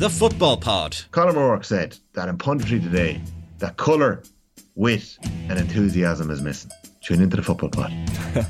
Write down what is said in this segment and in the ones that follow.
The Football Pod. Conor O'Rourke said that in punditry today, that colour, wit, and enthusiasm is missing. Tune into the Football Pod.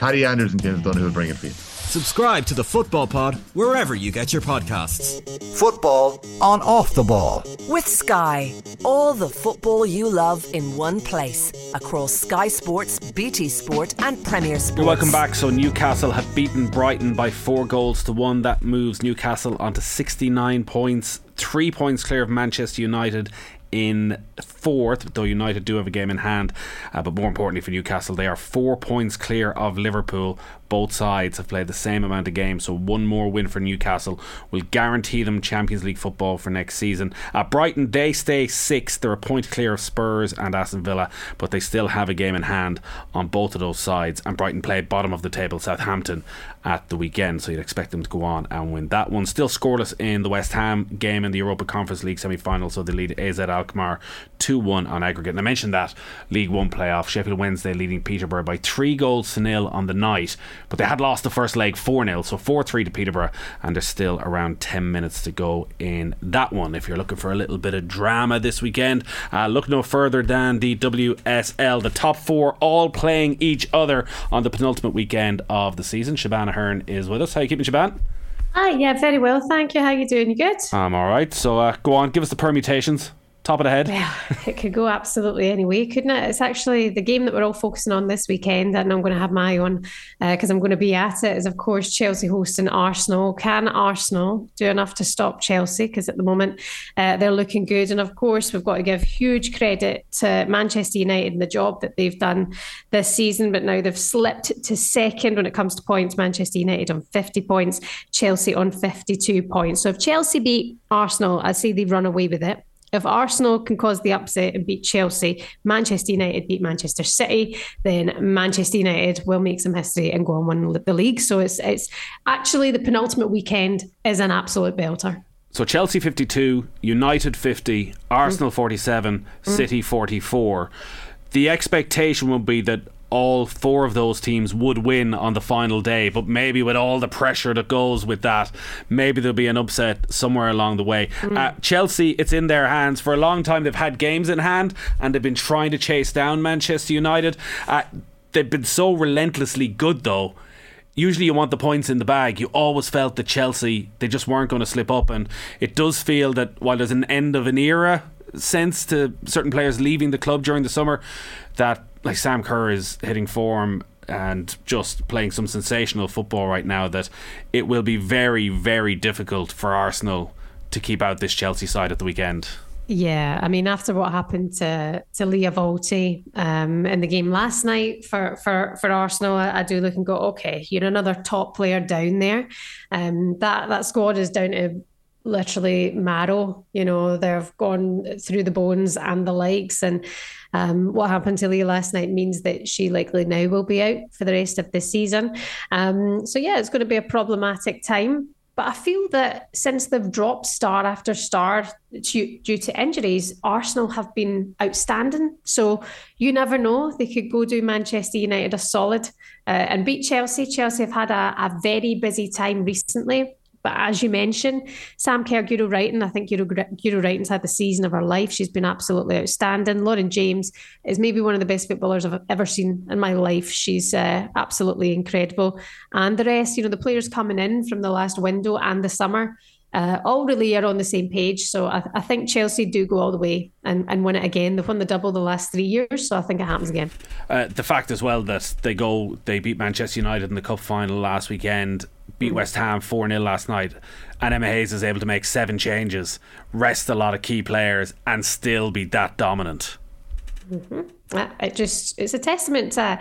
Paddy Andrews and James Dunn will bring it for you. Subscribe to the Football Pod wherever you get your podcasts. Football on off the ball. With Sky, all the football you love in one place across Sky Sports, BT Sport, and Premier Sports. Welcome back. So Newcastle have beaten Brighton by four goals to one. That moves Newcastle onto 69 points, three points clear of Manchester United in fourth, though United do have a game in hand. Uh, but more importantly for Newcastle, they are four points clear of Liverpool. Both sides have played the same amount of games, so one more win for Newcastle will guarantee them Champions League football for next season. At Brighton, they stay sixth. They're a point clear of Spurs and Aston Villa, but they still have a game in hand on both of those sides. And Brighton play bottom of the table Southampton at the weekend, so you'd expect them to go on and win that one. Still scoreless in the West Ham game in the Europa Conference League semi final, so they lead AZ Alkmaar 2 1 on aggregate. And I mentioned that League One playoff, Sheffield Wednesday leading Peterborough by three goals to nil on the night, but they had lost the first leg 4 0, so 4 3 to Peterborough, and there's still around 10 minutes to go in that one. If you're looking for a little bit of drama this weekend, uh, look no further than the WSL. The top four all playing each other on the penultimate weekend of the season. Sheban Ahearn is with us. How are you keeping, Sheban? Hi, yeah, very well, thank you. How are you doing? You good? I'm all right. So uh, go on, give us the permutations top of the head? Yeah, it could go absolutely any way, couldn't it? It's actually the game that we're all focusing on this weekend, and I'm going to have my own uh because uh, I'm going to be at it. Is of course Chelsea hosting Arsenal. Can Arsenal do enough to stop Chelsea? Because at the moment uh, they're looking good, and of course we've got to give huge credit to Manchester United and the job that they've done this season. But now they've slipped to second when it comes to points. Manchester United on 50 points, Chelsea on 52 points. So if Chelsea beat Arsenal, I say they run away with it. If Arsenal can cause the upset and beat Chelsea, Manchester United beat Manchester City, then Manchester United will make some history and go and win the league. So it's it's actually the penultimate weekend is an absolute belter. So Chelsea 52, United 50, Arsenal mm. 47, mm. City 44. The expectation will be that all four of those teams would win on the final day, but maybe with all the pressure that goes with that, maybe there'll be an upset somewhere along the way. Mm. Uh, Chelsea, it's in their hands. For a long time, they've had games in hand and they've been trying to chase down Manchester United. Uh, they've been so relentlessly good, though usually you want the points in the bag. You always felt that Chelsea they just weren't going to slip up, and it does feel that while there's an end of an era sense to certain players leaving the club during the summer, that like Sam Kerr is hitting form and just playing some sensational football right now that it will be very, very difficult for Arsenal to keep out this Chelsea side at the weekend. Yeah, I mean, after what happened to to Lia Wälti um, in the game last night for for for Arsenal, I, I, do look and go, okay, you're another top player down there. Um, that that squad is down to literally marrow. You know, they've gone through the bones and the likes. And um, what happened to Lia last night means that she likely now will be out for the rest of the season. Um, so yeah, it's going to be a problematic time. But I feel that since they've dropped star after star due, to injuries, Arsenal have been outstanding. So you never know. They could go do Manchester United a solid uh, and beat Chelsea. Chelsea have had a, a very busy time recently but as you mentioned, Sam Kerr, Guro Reiten, I think Guro, Guro Reiten's had the season of her life. She's been absolutely outstanding. Lauren James is maybe one of the best footballers I've ever seen in my life. She's uh, absolutely incredible. And the rest, you know, the players coming in from the last window and the summer, uh, all really are on the same page. So I, I, think Chelsea do go all the way and, and win it again. They've won the double the last three years, so I think it happens again. Uh, the fact as well that they go, they beat Manchester United in the cup final last weekend, beat mm. West Ham 4 0 last night, and Emma Hayes is able to make seven changes, rest a lot of key players, and still be that dominant. Mm-hmm. Uh, it just it's a testament to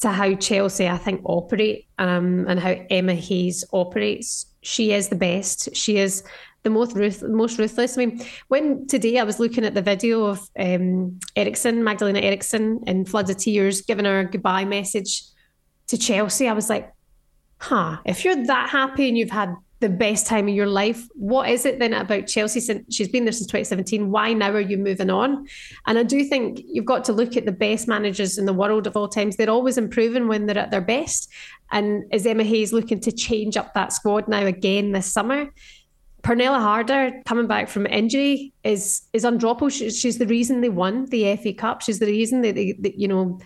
to how Chelsea I think operate um, and how Emma Hayes operates she is the best. She is the most ruth- most ruthless. I mean, when today I was looking at the video of um, Eriksson, Magdalena Eriksson, in floods of tears, giving her goodbye message to Chelsea, I was like, huh, if you're that happy and you've had the best time of your life. What is it then about Chelsea? Since she's been there since 2017, why now are you moving on? And I do think you've got to look at the best managers in the world of all times. They're always improving when they're at their best. And is Emma Hayes looking to change up that squad now again this summer? Pernille Harder coming back from injury is is undroppable. She, she's the reason they won the FA Cup. She's the reason that they, that, you know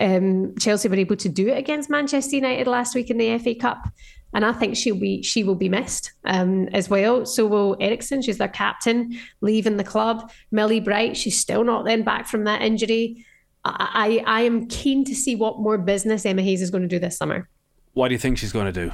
um, Chelsea were able to do it against Manchester United last week in the FA Cup. And I think she'll be she will be missed um, as well. So will Eriksson. She's their captain, leaving the club. Millie Bright. She's still not then back from that injury. I, I am keen to see what more business Emma Hayes is going to do this summer. What do you think she's going to do?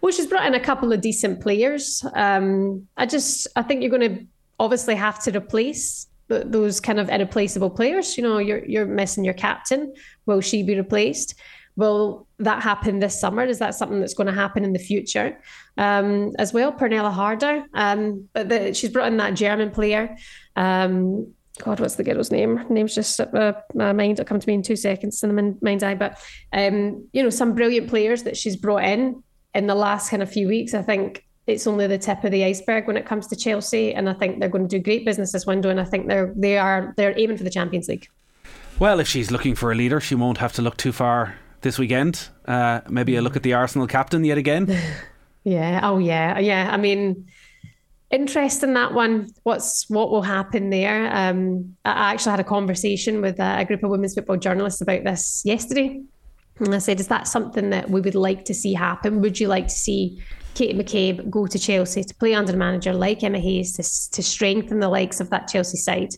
Well, she's brought in a couple of decent players. Um, I just I think you're going to obviously have to replace those kind of irreplaceable players. You know, you're you're missing your captain. Will she be replaced? Will that happen this summer? Is that something that's going to happen in the future um, as well? Pernille Harder, um, but the, she's brought in that German player. Um, God, what's the girl's name? Name's just uh, my mind. It'll come to me in two seconds in the mind's eye. But um, you know, some brilliant players that she's brought in in the last kind of few weeks. I think it's only the tip of the iceberg when it comes to Chelsea, and I think they're going to do great business this window. And I think they're they are they're aiming for the Champions League. Well, if she's looking for a leader, she won't have to look too far this weekend. Uh, maybe a look at the Arsenal captain yet again. yeah. Oh, yeah. Yeah. I mean, interesting that one. What's what will happen there? Um, I actually had a conversation with a, a group of women's football journalists about this yesterday. And I said, is that something that we would like to see happen? Would you like to see Katie McCabe go to Chelsea to play under a manager like Emma Hayes to, to strengthen the likes of that Chelsea side?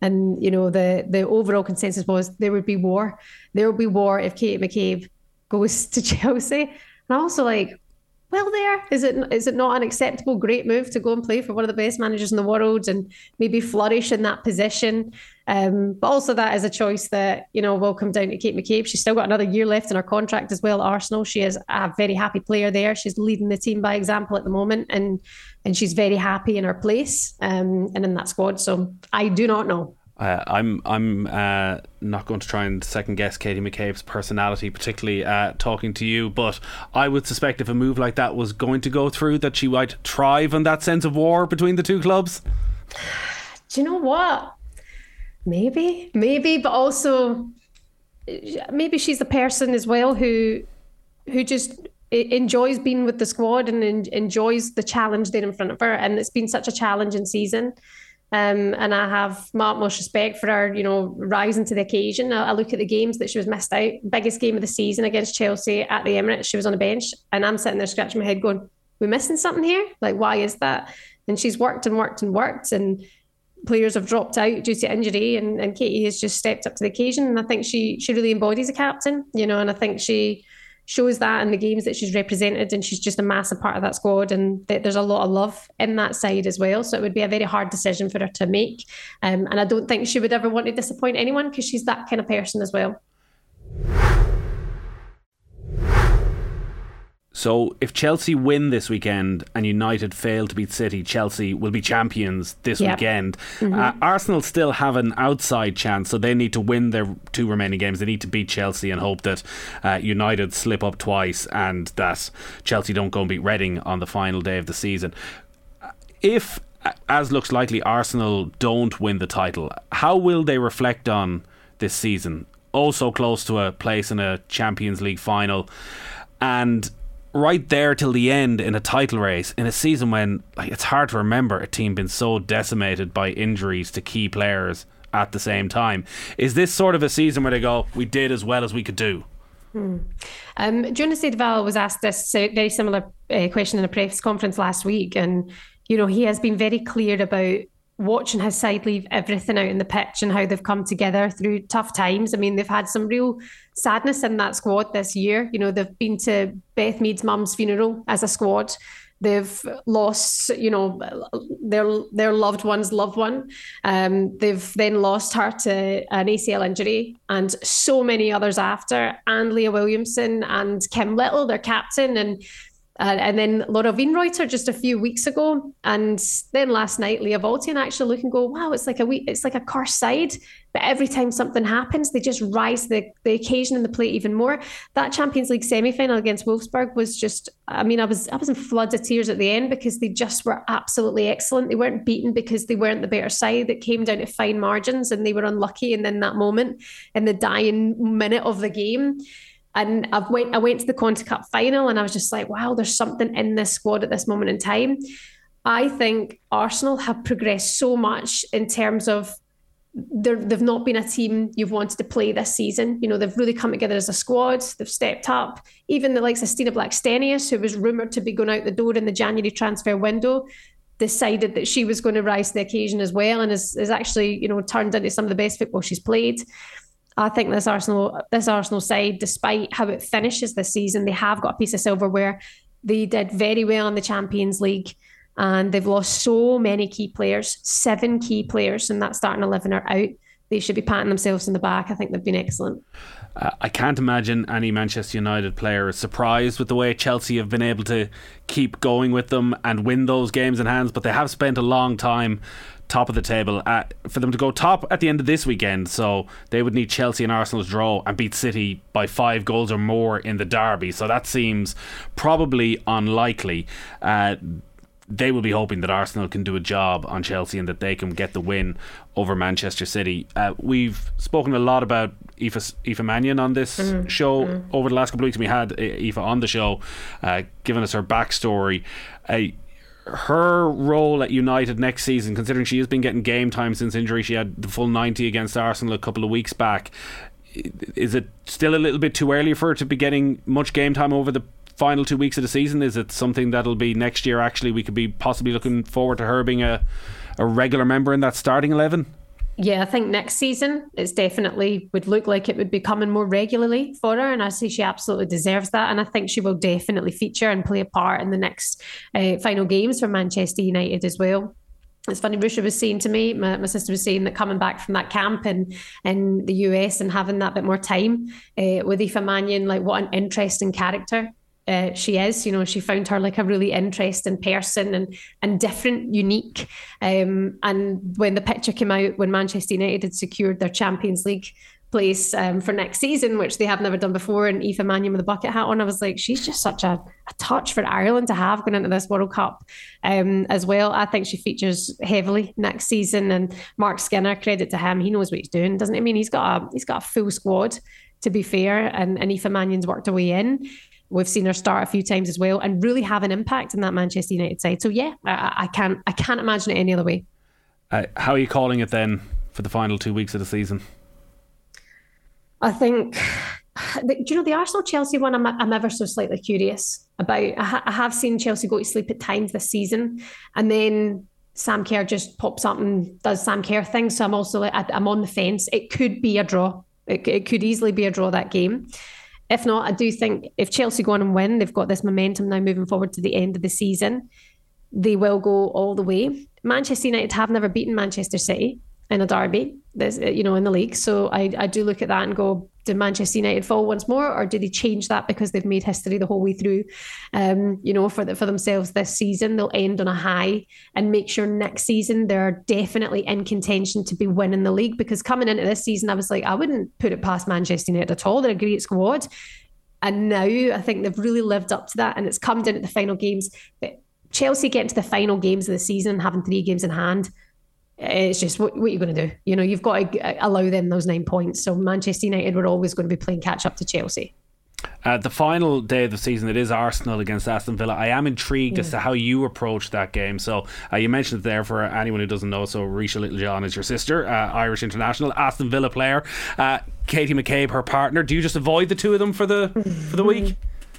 And you know the the overall consensus was there would be war. There will be war if Kate McCabe goes to Chelsea. And also like, well, there is it is it not an acceptable great move to go and play for one of the best managers in the world and maybe flourish in that position? Um, but also that is a choice that you know will come down to Kate McCabe. She's still got another year left in her contract as well. Arsenal. She is a very happy player there. She's leading the team by example at the moment, and and she's very happy in her place um, and in that squad. So I do not know. Uh, I'm I'm uh, not going to try and second guess Katie McCabe's personality, particularly uh, talking to you. But I would suspect if a move like that was going to go through, that she might thrive on that sense of war between the two clubs. Do you know what? Maybe, maybe, but also maybe she's the person as well who who just enjoys being with the squad and enjoys the challenge there in front of her. And it's been such a challenging season. Um, and I have my utmost respect for her, you know, rising to the occasion. I, I, look at the games that she was missed out. Biggest game of the season against Chelsea at the Emirates. She was on the bench, and I'm sitting there scratching my head, going, "We're missing something here. Like, why is that?" And she's worked and worked and worked, and players have dropped out due to injury, and, and Katie has just stepped up to the occasion. And I think she she really embodies a captain, you know, and I think she shows that in the games that she's represented, and she's just a massive part of that squad. And th- there's a lot of love in that side as well. So it would be a very hard decision for her to make. Um, and I don't think she would ever want to disappoint anyone because she's that kind of person as well. So if Chelsea win this weekend and United fail to beat City, Chelsea will be champions this yep. weekend. Mm-hmm. Uh, Arsenal still have an outside chance, so they need to win their two remaining games. They need to beat Chelsea and hope that uh, United slip up twice and that Chelsea don't go and beat Reading on the final day of the season. If, as looks likely, Arsenal don't win the title, how will they reflect on this season? Oh, so close to a place in a Champions League final. And right there till the end in a title race in a season when like, it's hard to remember a team being so decimated by injuries to key players at the same time. Is this sort of a season where they go, we did as well as we could do? Hmm. Um, Jonas Eidevall was asked this very similar uh, question in a press conference last week, and you know he has been very clear about watching his side leave everything out in the pitch and how they've come together through tough times. I mean, they've had some real sadness in that squad this year. You know, they've been to Beth Mead's mum's funeral as a squad. They've lost, you know, their their loved one's loved one. Um, they've then lost her to an ACL injury, and so many others after. And Leah Williamson and Kim Little, their captain, and uh, and then Laura Wienroither just a few weeks ago, and then last night Lia Wälti actually look and go, wow, it's like a wee, it's like a cursed side. But every time something happens, they just rise the the occasion and the plate even more. That Champions League semi final against Wolfsburg was just, I mean, I was I was in floods of tears at the end because they just were absolutely excellent. They weren't beaten because they weren't the better side. That came down to fine margins, and they were unlucky. And then that moment in the dying minute of the game and I went I went to the Conti Cup final and I was just like, wow, there's something in this squad at this moment in time. I think Arsenal have progressed so much in terms of they've not been a team you've wanted to play this season. You know, they've really come together as a squad. They've stepped up. Even the likes of Stina Blackstenius, who was rumoured to be going out the door in the January transfer window, decided that she was going to rise to the occasion as well, and has, is actually, you know, turned into some of the best football she's played. I think this Arsenal this Arsenal side, despite how it finishes this season, they have got a piece of silverware. They did very well in the Champions League and they've lost so many key players. Seven key players in that starting 11 are out. They should be patting themselves in the back. I think they've been excellent. Uh, I can't imagine any Manchester United player is surprised with the way Chelsea have been able to keep going with them and win those games in hands, but they have spent a long time top of the table at, for them to go top at the end of this weekend. So they would need Chelsea and Arsenal's draw and beat City by five goals or more in the derby. So that seems probably unlikely. Uh, they will be hoping that Arsenal can do a job on Chelsea and that they can get the win over Manchester City. Uh, we've spoken a lot about Aoife, Aoife Mannion on this mm, show mm. over the last couple of weeks. We had uh, Aoife on the show, uh, giving us her backstory. Uh, her role at United next season, considering she has been getting game time since injury, she had the full 90 against Arsenal a couple of weeks back. Is it still a little bit too early for her to be getting much game time over the final two weeks of the season? Is it something that'll be next year? Actually, we could be possibly looking forward to her being a, a regular member in that starting eleven. Yeah, I think next season it's definitely would look like it would be coming more regularly for her, and I see she absolutely deserves that. And I think she will definitely feature and play a part in the next uh, final games for Manchester United as well it's funny, Ruesha was saying to me, my, my sister was saying that coming back from that camp in, in the US and having that bit more time uh, with Aoife Mannion, like what an interesting character uh, she is. You know, she found her like a really interesting person and and different, unique. Um, and when the picture came out, when Manchester United had secured their Champions League place um, for next season, which they have never done before, and Aoife Mannion with a bucket hat on, I was like, she's just such a, a touch for Ireland to have going into this World Cup um, as well. I think she features heavily next season, and Marc Skinner, credit to him, he knows what he's doing, doesn't he? I mean, he's got a he's got a full squad. To be fair, and, and Aoife Mannion's worked her way in. We've seen her start a few times as well, and really have an impact in that Manchester United side. So yeah, I, I can't I can't imagine it any other way. Uh, how are you calling it then for the final two weeks of the season? I think, do you know, the Arsenal Chelsea one, I'm, I'm ever so slightly curious about. I, ha- I have seen Chelsea go to sleep at times this season, and then Sam Kerr just pops up and does Sam Kerr things. So I'm also like, I'm on the fence. It could be a draw. It, it could easily be a draw that game. If not, I do think if Chelsea go on and win, they've got this momentum now moving forward to the end of the season. They will go all the way. Manchester United have never beaten Manchester City in a derby, you know, in the league. So I, I do look at that and go, did Manchester United fall once more, or do they change that because they've made history the whole way through? Um, you know, for the, for themselves this season, they'll end on a high and make sure next season they're definitely in contention to be winning the league. Because coming into this season, I was like, I wouldn't put it past Manchester United at all. They're a great squad, and now I think they've really lived up to that, and it's come down to the final games. But Chelsea getting to the final games of the season, having three games in hand it's just what, what you're going to do. You know, you've got to uh, allow them those nine points. So Manchester United were always going to be playing catch up to Chelsea. Uh, the final day of the season, it is Arsenal against Aston Villa. I am intrigued mm. as to how you approach that game. So uh, you mentioned it there for anyone who doesn't know. So Ruesha Littlejohn is your sister, uh, Irish international, Aston Villa player. Uh, Katie McCabe, her partner. Do you just avoid the two of them for the for the week?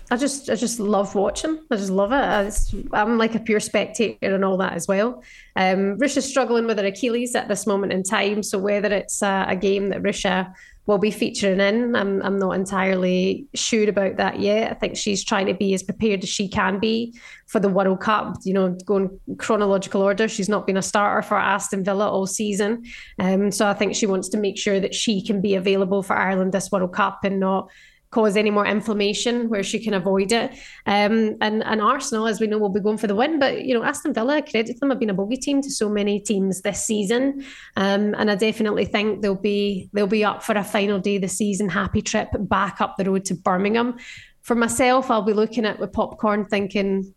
I just I just love watching. I just love it. I'm like a pure spectator and all that as well. Um, Ruesha's struggling with her Achilles at this moment in time, so whether it's a, a game that Ruesha will be featuring in, I'm I'm not entirely sure about that yet. I think she's trying to be as prepared as she can be for the World Cup. You know, going chronological order, she's not been a starter for Aston Villa all season, um, so I think she wants to make sure that she can be available for Ireland this World Cup and not cause any more inflammation where she can avoid it. Um, and and Arsenal, as we know, will be going for the win. But you know, Aston Villa, credit them, have been a bogey team to so many teams this season. Um, and I definitely think they'll be they'll be up for a final day of the season, happy trip back up the road to Birmingham. For myself, I'll be looking at with popcorn, thinking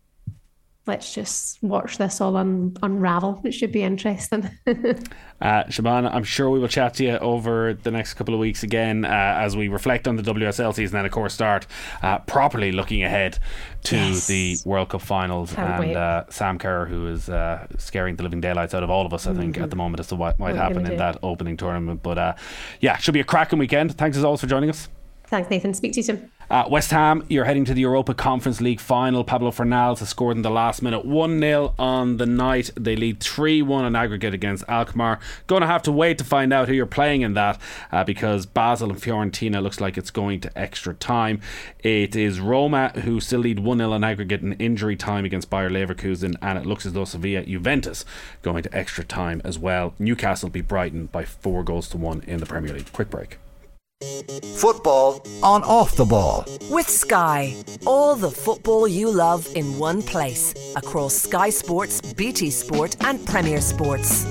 let's just watch this all un- unravel. It should be interesting. uh, Sheban, I'm sure we will chat to you over the next couple of weeks again uh, as we reflect on the WSL season and, of course, start uh, properly looking ahead to yes. the World Cup finals. Can't and uh, Sam Kerr, who is uh, scaring the living daylights out of all of us, I think, mm-hmm. at the moment as to what might what happen in that opening tournament. But uh, yeah, should be a cracking weekend. Thanks as always for joining us. Thanks, Nathan. Speak to you soon. Uh, West Ham, you're heading to the Europa Conference League final. Pablo Fornals has scored in the last minute 1 0 on the night. They lead 3 1 on aggregate against Alkmaar. Going to have to wait to find out who you're playing in that uh, because Basel and Fiorentina looks like it's going to extra time. It is Roma who still lead 1 0 on aggregate in injury time against Bayer Leverkusen, and it looks as though Sevilla Juventus going to extra time as well. Newcastle beat Brighton by 4 goals to 1 in the Premier League. Quick break. Football on off the ball. With Sky. All the football you love in one place. Across Sky Sports, BT Sport, and Premier Sports.